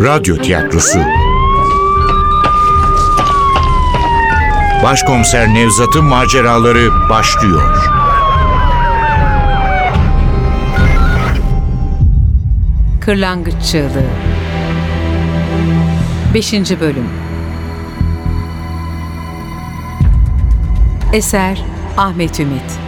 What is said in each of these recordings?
Radyo Tiyatrosu Başkomiser Nevzat'ın maceraları başlıyor. Kırlangıç Çığlığı 5. Bölüm Eser Ahmet Ümit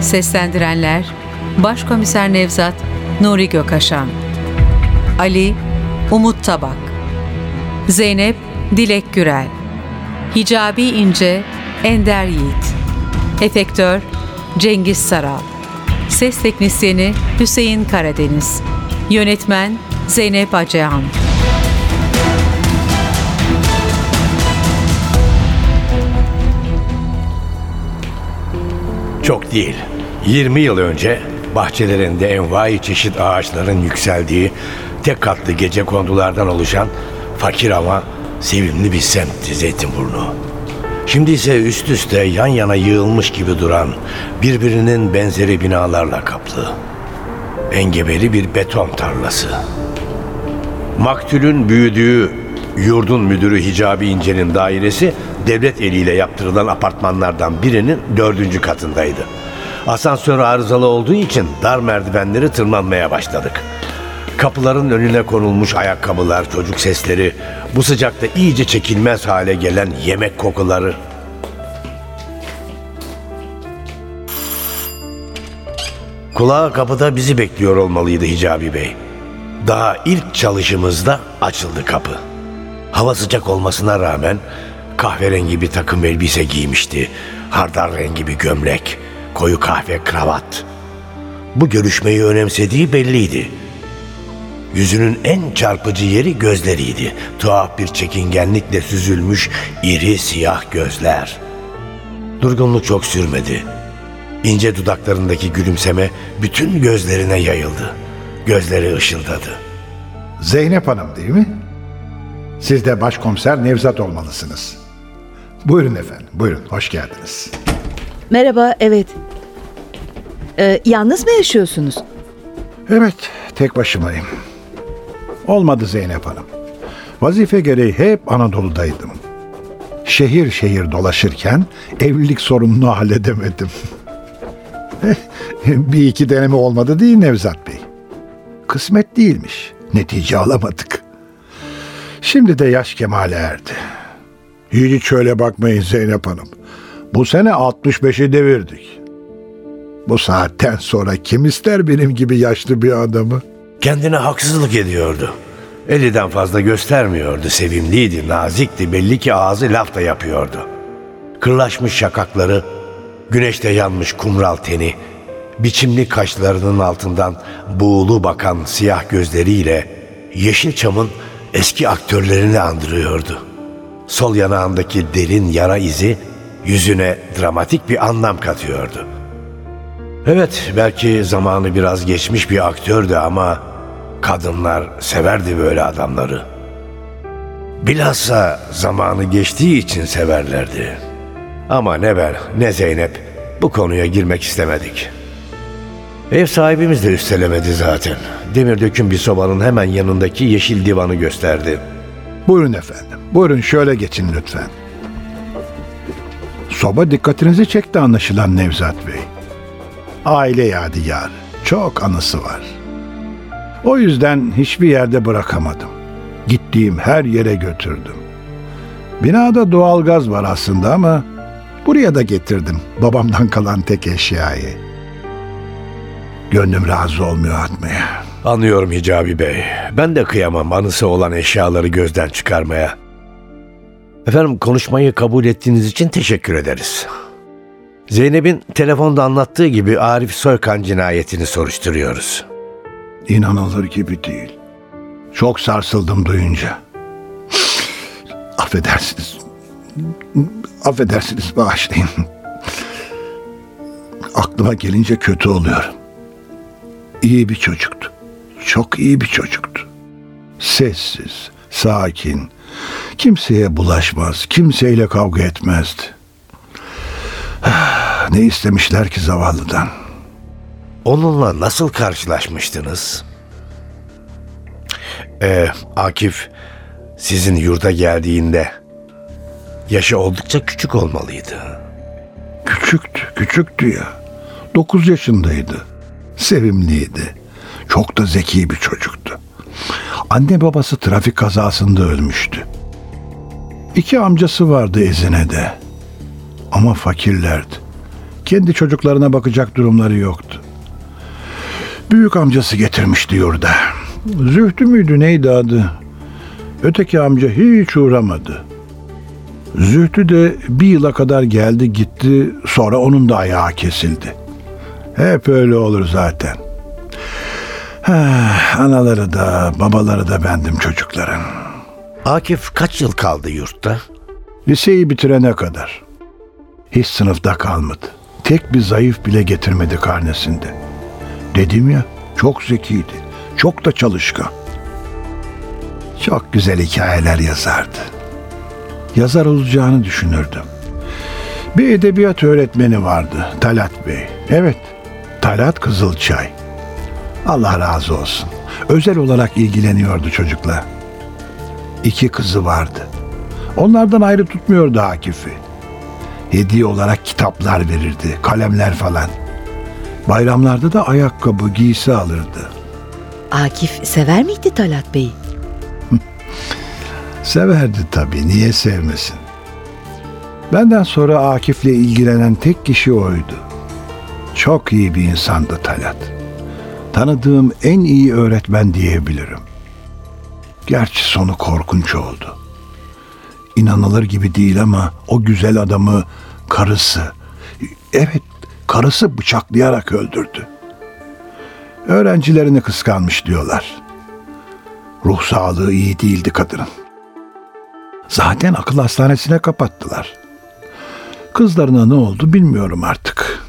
Seslendirenler Başkomiser Nevzat Nuri Gökaşan Ali Umut Tabak. Zeynep Dilek Gürel. Hicabi İnce Ender Yiğit. Efektör Cengiz Saral. Ses Teknisyeni Hüseyin Karadeniz. Yönetmen Zeynep Acehan. Çok değil. 20 yıl önce bahçelerinde envai çeşit ağaçların yükseldiği tek katlı gece kondulardan oluşan fakir ama sevimli bir semtti Zeytinburnu. Şimdi ise üst üste yan yana yığılmış gibi duran birbirinin benzeri binalarla kaplı. Engebeli bir beton tarlası. Maktulün büyüdüğü yurdun müdürü Hicabi İnce'nin dairesi devlet eliyle yaptırılan apartmanlardan birinin dördüncü katındaydı. Asansör arızalı olduğu için dar merdivenleri tırmanmaya başladık. Kapıların önüne konulmuş ayakkabılar, çocuk sesleri, bu sıcakta iyice çekilmez hale gelen yemek kokuları. Kulağı kapıda bizi bekliyor olmalıydı Hicabi Bey. Daha ilk çalışımızda açıldı kapı. Hava sıcak olmasına rağmen kahverengi bir takım elbise giymişti. Hardal rengi bir gömlek, koyu kahve kravat. Bu görüşmeyi önemsediği belliydi. Yüzünün en çarpıcı yeri gözleriydi. Tuhaf bir çekingenlikle süzülmüş iri siyah gözler. Durgunluk çok sürmedi. İnce dudaklarındaki gülümseme bütün gözlerine yayıldı. Gözleri ışıldadı. Zeynep Hanım değil mi? Siz de başkomiser Nevzat olmalısınız. Buyurun efendim, buyurun. Hoş geldiniz. Merhaba, evet. Ee, yalnız mı yaşıyorsunuz? Evet, tek başımayım. Olmadı Zeynep Hanım. Vazife gereği hep Anadolu'daydım. Şehir şehir dolaşırken evlilik sorununu halledemedim. bir iki deneme olmadı değil Nevzat Bey. Kısmet değilmiş. Netice alamadık. Şimdi de yaş kemale erdi. Hiç şöyle bakmayın Zeynep Hanım. Bu sene 65'i devirdik. Bu saatten sonra kim ister benim gibi yaşlı bir adamı? Kendine haksızlık ediyordu. Eliden fazla göstermiyordu, sevimliydi, nazikti, belli ki ağzı laf da yapıyordu. Kırlaşmış şakakları, güneşte yanmış kumral teni, biçimli kaşlarının altından buğulu bakan siyah gözleriyle Yeşilçam'ın eski aktörlerini andırıyordu. Sol yanağındaki derin yara izi yüzüne dramatik bir anlam katıyordu. Evet, belki zamanı biraz geçmiş bir aktördü ama kadınlar severdi böyle adamları. Bilhassa zamanı geçtiği için severlerdi. Ama ne ben ne Zeynep bu konuya girmek istemedik. Ev sahibimiz de üstelemedi zaten. Demir döküm bir sobanın hemen yanındaki yeşil divanı gösterdi. Buyurun efendim. Buyurun şöyle geçin lütfen. Soba dikkatinizi çekti anlaşılan Nevzat Bey. Aile yadigarı. Çok anısı var. O yüzden hiçbir yerde bırakamadım. Gittiğim her yere götürdüm. Binada doğalgaz var aslında ama buraya da getirdim babamdan kalan tek eşyayı. Gönlüm razı olmuyor atmaya. Anlıyorum Hicabi Bey. Ben de kıyamam anısı olan eşyaları gözden çıkarmaya. Efendim konuşmayı kabul ettiğiniz için teşekkür ederiz. Zeynep'in telefonda anlattığı gibi Arif Soykan cinayetini soruşturuyoruz. İnanılır gibi değil. Çok sarsıldım duyunca. Affedersiniz. Affedersiniz bağışlayın. Aklıma gelince kötü oluyorum. İyi bir çocuktu. Çok iyi bir çocuktu. Sessiz, sakin. Kimseye bulaşmaz, kimseyle kavga etmezdi. Ne istemişler ki zavallıdan? Onunla nasıl karşılaşmıştınız? Ee, Akif sizin yurda geldiğinde yaşı oldukça küçük olmalıydı. Küçüktü, küçüktü ya. Dokuz yaşındaydı. Sevimliydi. Çok da zeki bir çocuktu. Anne babası trafik kazasında ölmüştü. İki amcası vardı Ezine'de. Ama fakirlerdi. Kendi çocuklarına bakacak durumları yoktu. Büyük amcası getirmişti yurda. Zühtü müydü neydi adı? Öteki amca hiç uğramadı. Zühtü de bir yıla kadar geldi gitti sonra onun da ayağı kesildi. Hep öyle olur zaten. Ah, anaları da babaları da bendim çocukların. Akif kaç yıl kaldı yurtta? Liseyi bitirene kadar. Hiç sınıfta kalmadı. Tek bir zayıf bile getirmedi karnesinde. Dedim ya çok zekiydi. Çok da çalışkan. Çok güzel hikayeler yazardı. Yazar olacağını düşünürdüm. Bir edebiyat öğretmeni vardı Talat Bey. Evet Talat Kızılçay. Allah razı olsun. Özel olarak ilgileniyordu çocukla. İki kızı vardı. Onlardan ayrı tutmuyordu Akif'i. Hediye olarak kitaplar verirdi, kalemler falan. Bayramlarda da ayakkabı, giysi alırdı. Akif sever miydi Talat Bey'i? Severdi tabii, niye sevmesin? Benden sonra Akif'le ilgilenen tek kişi oydu. Çok iyi bir insandı Talat. Tanıdığım en iyi öğretmen diyebilirim. Gerçi sonu korkunç oldu. İnanılır gibi değil ama o güzel adamı karısı, evet karısı bıçaklayarak öldürdü. Öğrencilerini kıskanmış diyorlar. Ruh sağlığı iyi değildi kadının. Zaten akıl hastanesine kapattılar. Kızlarına ne oldu bilmiyorum artık.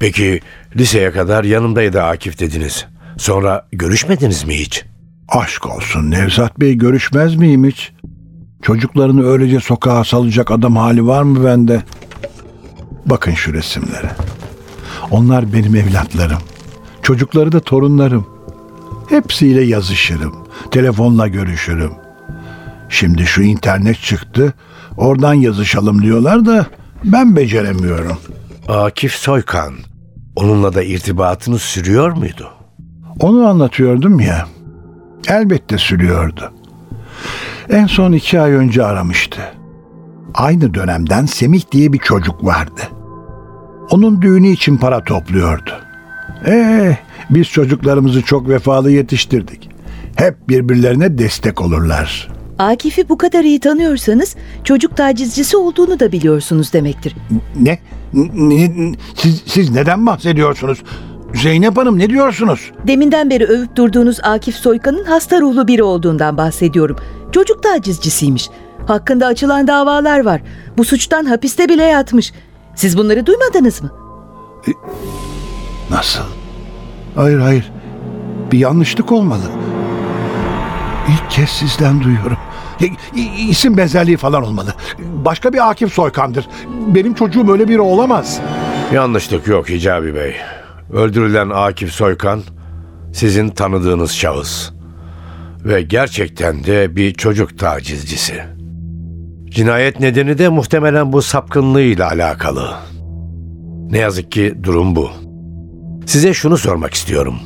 Peki liseye kadar yanımdaydı Akif dediniz. Sonra görüşmediniz mi hiç? Aşk olsun Nevzat Bey görüşmez miyim hiç? Çocuklarını öylece sokağa salacak adam hali var mı bende? Bakın şu resimlere. Onlar benim evlatlarım. Çocukları da torunlarım. Hepsiyle yazışırım. Telefonla görüşürüm. Şimdi şu internet çıktı. Oradan yazışalım diyorlar da ben beceremiyorum. Akif Soykan. Onunla da irtibatınız sürüyor muydu? Onu anlatıyordum ya. Elbette sürüyordu. En son iki ay önce aramıştı. Aynı dönemden Semih diye bir çocuk vardı. Onun düğünü için para topluyordu. Ee, biz çocuklarımızı çok vefalı yetiştirdik. Hep birbirlerine destek olurlar. Akif'i bu kadar iyi tanıyorsanız çocuk tacizcisi olduğunu da biliyorsunuz demektir. Ne? Ne- Siz, siz neden bahsediyorsunuz? Zeynep Hanım ne diyorsunuz? Deminden beri övüp durduğunuz Akif Soykan'ın hasta ruhlu biri olduğundan bahsediyorum. Çocuk tacizcisiymiş. Hakkında açılan davalar var. Bu suçtan hapiste bile yatmış. Siz bunları duymadınız mı? Nasıl? Hayır hayır. Bir yanlışlık olmalı. İlk kez sizden duyuyorum. İ- İsim benzerliği falan olmalı. Başka bir Akif Soykan'dır. Benim çocuğum öyle biri olamaz. Yanlışlık yok Hicabi Bey. Öldürülen Akif Soykan sizin tanıdığınız şahıs. Ve gerçekten de bir çocuk tacizcisi. Cinayet nedeni de muhtemelen bu sapkınlığıyla alakalı. Ne yazık ki durum bu. Size şunu sormak istiyorum.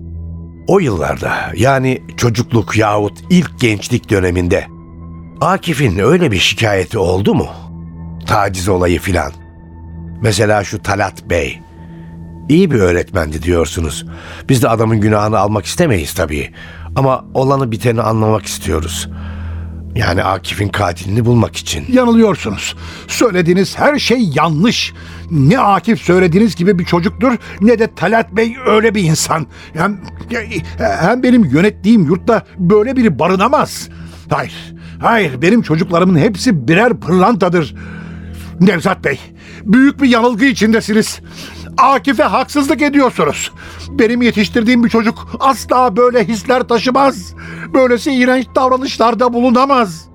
O yıllarda yani çocukluk yahut ilk gençlik döneminde Akif'in öyle bir şikayeti oldu mu? Taciz olayı filan. Mesela şu Talat Bey. İyi bir öğretmendi diyorsunuz. Biz de adamın günahını almak istemeyiz tabii. Ama olanı biteni anlamak istiyoruz. Yani Akif'in katilini bulmak için. Yanılıyorsunuz. Söylediğiniz her şey yanlış. Ne Akif söylediğiniz gibi bir çocuktur ne de Talat Bey öyle bir insan. Hem, hem benim yönettiğim yurtta böyle biri barınamaz. Hayır, hayır benim çocuklarımın hepsi birer pırlantadır. Nevzat Bey, büyük bir yanılgı içindesiniz. Akif'e haksızlık ediyorsunuz. Benim yetiştirdiğim bir çocuk asla böyle hisler taşımaz. Böylesi iğrenç davranışlarda bulunamaz.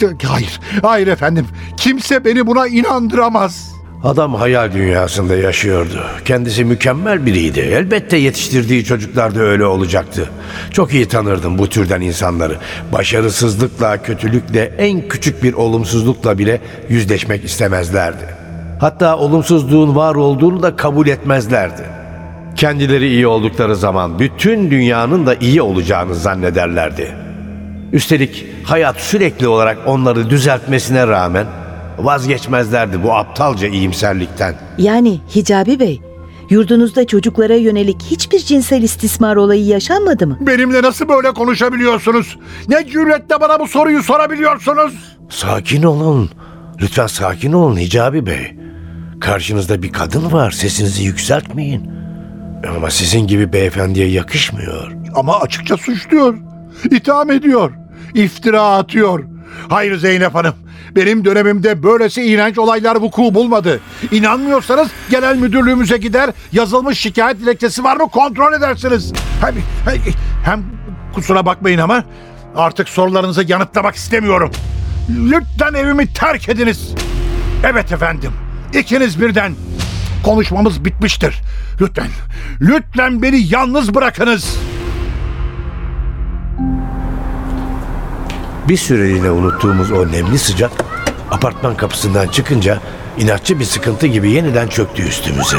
Hayır, hayır efendim. Kimse beni buna inandıramaz. Adam hayal dünyasında yaşıyordu. Kendisi mükemmel biriydi. Elbette yetiştirdiği çocuklar da öyle olacaktı. Çok iyi tanırdım bu türden insanları. Başarısızlıkla, kötülükle, en küçük bir olumsuzlukla bile yüzleşmek istemezlerdi. Hatta olumsuzluğun var olduğunu da kabul etmezlerdi. Kendileri iyi oldukları zaman bütün dünyanın da iyi olacağını zannederlerdi. Üstelik hayat sürekli olarak onları düzeltmesine rağmen vazgeçmezlerdi bu aptalca iyimserlikten. Yani Hicabi Bey, yurdunuzda çocuklara yönelik hiçbir cinsel istismar olayı yaşanmadı mı? Benimle nasıl böyle konuşabiliyorsunuz? Ne cüretle bana bu soruyu sorabiliyorsunuz? Sakin olun. Lütfen sakin olun Hicabi Bey. Karşınızda bir kadın var. Sesinizi yükseltmeyin. Ama sizin gibi beyefendiye yakışmıyor. Ama açıkça suçluyor. İtham ediyor. iftira atıyor. Hayır Zeynep Hanım. Benim dönemimde böylesi iğrenç olaylar vuku bulmadı. İnanmıyorsanız genel müdürlüğümüze gider yazılmış şikayet dilekçesi var mı kontrol edersiniz. Hem, hem, kusura bakmayın ama artık sorularınızı yanıtlamak istemiyorum. Lütfen evimi terk ediniz. Evet efendim. İkiniz birden. Konuşmamız bitmiştir. Lütfen, lütfen beni yalnız bırakınız. Bir süreliğine unuttuğumuz o nemli sıcak apartman kapısından çıkınca inatçı bir sıkıntı gibi yeniden çöktü üstümüze.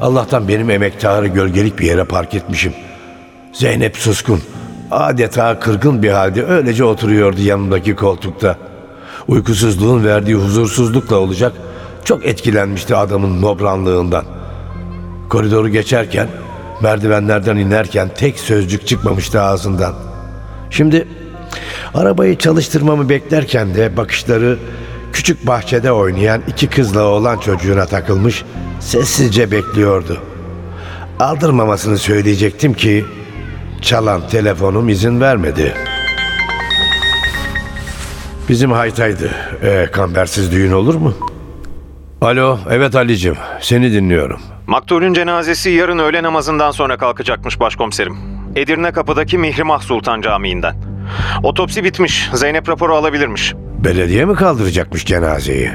Allah'tan benim emektarı gölgelik bir yere park etmişim. Zeynep suskun, adeta kırgın bir halde öylece oturuyordu yanımdaki koltukta. Uykusuzluğun verdiği huzursuzlukla olacak çok etkilenmişti adamın nobranlığından. Koridoru geçerken, merdivenlerden inerken tek sözcük çıkmamıştı ağzından. Şimdi arabayı çalıştırmamı beklerken de bakışları küçük bahçede oynayan iki kızla olan çocuğuna takılmış sessizce bekliyordu. Aldırmamasını söyleyecektim ki çalan telefonum izin vermedi. Bizim haytaydı. Ee, kambersiz düğün olur mu? Alo, evet Ali'cim. Seni dinliyorum. Maktulün cenazesi yarın öğle namazından sonra kalkacakmış başkomiserim. Edirne kapıdaki Mihrimah Sultan Camii'nden. Otopsi bitmiş. Zeynep raporu alabilirmiş. Belediye mi kaldıracakmış cenazeyi?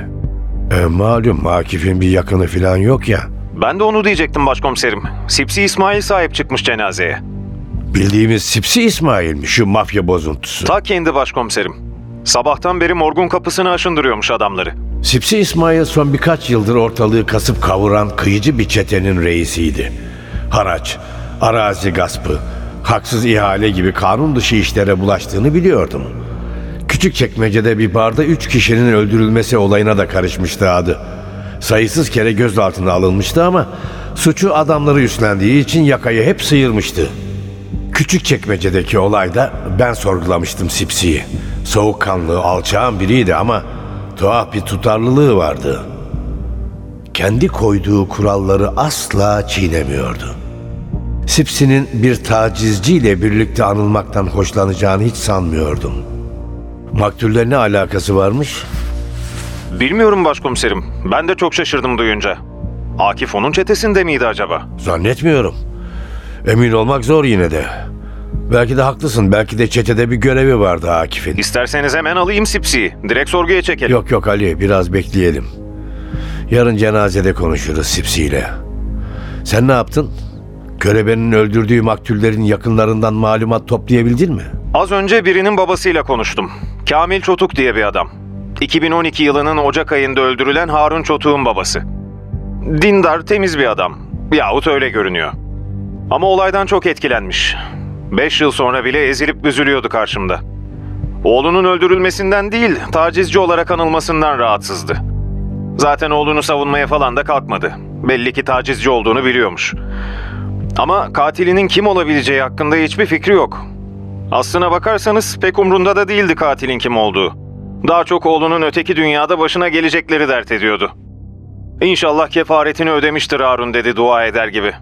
E, malum Akif'in bir yakını falan yok ya. Ben de onu diyecektim başkomiserim. Sipsi İsmail sahip çıkmış cenazeye. Bildiğimiz Sipsi İsmail mi şu mafya bozuntusu? Ta kendi başkomiserim. Sabahtan beri morgun kapısını aşındırıyormuş adamları. Sipsi İsmail son birkaç yıldır ortalığı kasıp kavuran kıyıcı bir çetenin reisiydi. Haraç, arazi gaspı, haksız ihale gibi kanun dışı işlere bulaştığını biliyordum. Küçük çekmecede bir barda üç kişinin öldürülmesi olayına da karışmıştı adı. Sayısız kere gözaltına alınmıştı ama suçu adamları üstlendiği için yakayı hep sıyırmıştı. Küçük çekmecedeki olayda ben sorgulamıştım Sipsi'yi. Soğukkanlı, alçağın biriydi ama tuhaf bir tutarlılığı vardı. Kendi koyduğu kuralları asla çiğnemiyordu. Sipsi'nin bir tacizciyle birlikte anılmaktan hoşlanacağını hiç sanmıyordum. Maktullerine alakası varmış? Bilmiyorum başkomiserim. Ben de çok şaşırdım duyunca. Akif onun çetesinde miydi acaba? Zannetmiyorum. Emin olmak zor yine de. Belki de haklısın. Belki de çetede bir görevi vardı Akif'in. İsterseniz hemen alayım Sipsi'yi. Direkt sorguya çekelim. Yok yok Ali biraz bekleyelim. Yarın cenazede konuşuruz Sipsi'yle. Sen ne yaptın? Körebenin öldürdüğü maktullerin yakınlarından malumat toplayabildin mi? Az önce birinin babasıyla konuştum. Kamil Çotuk diye bir adam. 2012 yılının Ocak ayında öldürülen Harun Çotuk'un babası. Dindar, temiz bir adam. Yahut öyle görünüyor. Ama olaydan çok etkilenmiş. 5 yıl sonra bile ezilip büzülüyordu karşımda. Oğlunun öldürülmesinden değil, tacizci olarak anılmasından rahatsızdı. Zaten oğlunu savunmaya falan da kalkmadı. Belli ki tacizci olduğunu biliyormuş. Ama katilinin kim olabileceği hakkında hiçbir fikri yok. Aslına bakarsanız pek umrunda da değildi katilin kim olduğu. Daha çok oğlunun öteki dünyada başına gelecekleri dert ediyordu. İnşallah kefaretini ödemiştir Harun dedi dua eder gibi.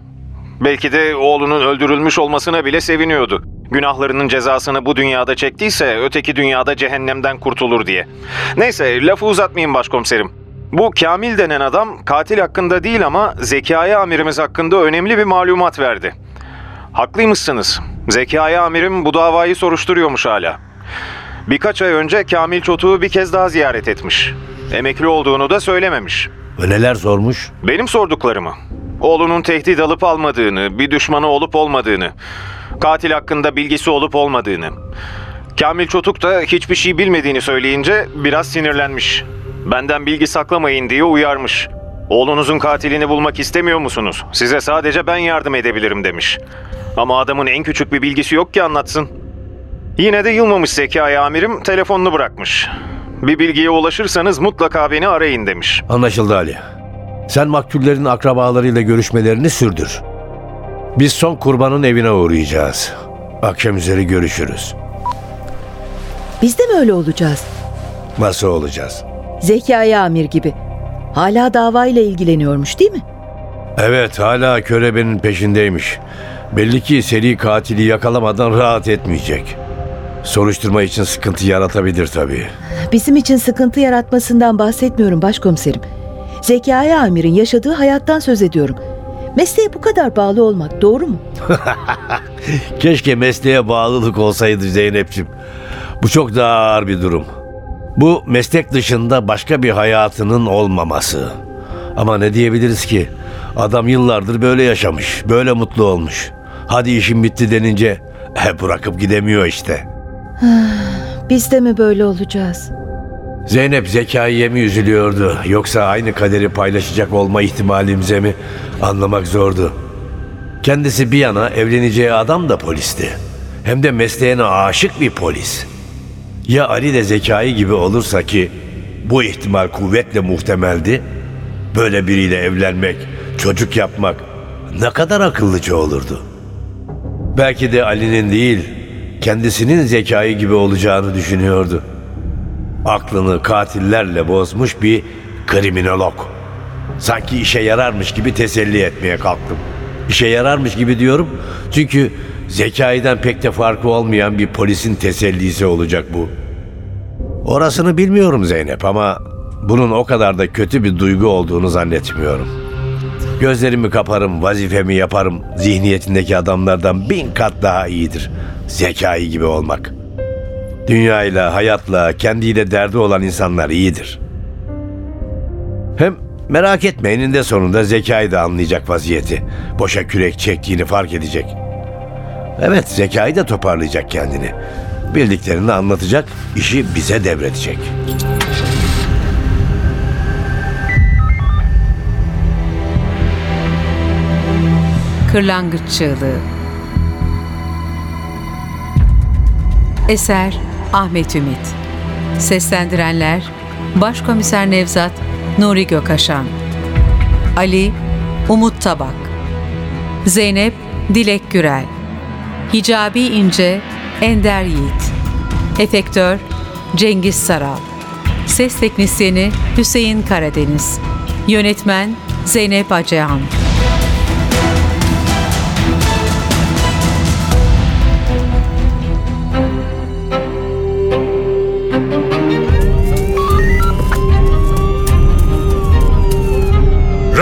Belki de oğlunun öldürülmüş olmasına bile seviniyordu. Günahlarının cezasını bu dünyada çektiyse öteki dünyada cehennemden kurtulur diye. Neyse lafı uzatmayayım başkomiserim. Bu Kamil denen adam katil hakkında değil ama Zekai amirimiz hakkında önemli bir malumat verdi. Haklıymışsınız. Zekai amirim bu davayı soruşturuyormuş hala. Birkaç ay önce Kamil Çotuk'u bir kez daha ziyaret etmiş. Emekli olduğunu da söylememiş. Ve neler sormuş? Benim sorduklarımı. Oğlunun tehdit alıp almadığını, bir düşmanı olup olmadığını, katil hakkında bilgisi olup olmadığını. Kamil Çotuk da hiçbir şey bilmediğini söyleyince biraz sinirlenmiş. Benden bilgi saklamayın diye uyarmış. Oğlunuzun katilini bulmak istemiyor musunuz? Size sadece ben yardım edebilirim demiş. Ama adamın en küçük bir bilgisi yok ki anlatsın. Yine de yılmamış Zekai amirim telefonunu bırakmış. Bir bilgiye ulaşırsanız mutlaka beni arayın demiş. Anlaşıldı Ali. Sen maktullerin akrabalarıyla görüşmelerini sürdür. Biz son kurbanın evine uğrayacağız. Akşam üzeri görüşürüz. Biz de mi öyle olacağız? Nasıl olacağız? Zekai Amir gibi. Hala davayla ilgileniyormuş değil mi? Evet hala körebenin peşindeymiş. Belli ki seri katili yakalamadan rahat etmeyecek. Soruşturma için sıkıntı yaratabilir tabii. Bizim için sıkıntı yaratmasından bahsetmiyorum başkomiserim. Zekai Amir'in yaşadığı hayattan söz ediyorum. Mesleğe bu kadar bağlı olmak doğru mu? Keşke mesleğe bağlılık olsaydı Zeynep'ciğim. Bu çok daha ağır bir durum. Bu meslek dışında başka bir hayatının olmaması. Ama ne diyebiliriz ki? Adam yıllardır böyle yaşamış, böyle mutlu olmuş. Hadi işim bitti denince e, bırakıp gidemiyor işte. Biz de mi böyle olacağız? Zeynep zekaiye mi üzülüyordu yoksa aynı kaderi paylaşacak olma ihtimalimize mi anlamak zordu. Kendisi bir yana evleneceği adam da polisti. Hem de mesleğine aşık bir polis. Ya Ali de zekai gibi olursa ki bu ihtimal kuvvetle muhtemeldi. Böyle biriyle evlenmek, çocuk yapmak ne kadar akıllıca olurdu. Belki de Ali'nin değil, kendisinin zekayı gibi olacağını düşünüyordu aklını katillerle bozmuş bir kriminolog. Sanki işe yararmış gibi teselli etmeye kalktım. İşe yararmış gibi diyorum çünkü zekaiden pek de farkı olmayan bir polisin tesellisi olacak bu. Orasını bilmiyorum Zeynep ama bunun o kadar da kötü bir duygu olduğunu zannetmiyorum. Gözlerimi kaparım, vazifemi yaparım. Zihniyetindeki adamlardan bin kat daha iyidir. Zekai gibi olmak.'' Dünyayla, hayatla, kendiyle derdi olan insanlar iyidir. Hem merak etme eninde sonunda zekayı da anlayacak vaziyeti. Boşa kürek çektiğini fark edecek. Evet zekayı da toparlayacak kendini. Bildiklerini anlatacak, işi bize devredecek. Kırlangıç Çığlığı Eser Ahmet Ümit. Seslendirenler Başkomiser Nevzat Nuri Gökaşan Ali Umut Tabak. Zeynep Dilek Gürel. Hicabi İnce Ender Yiğit. Efektör Cengiz Saral. Ses Teknisyeni Hüseyin Karadeniz. Yönetmen Zeynep Acehan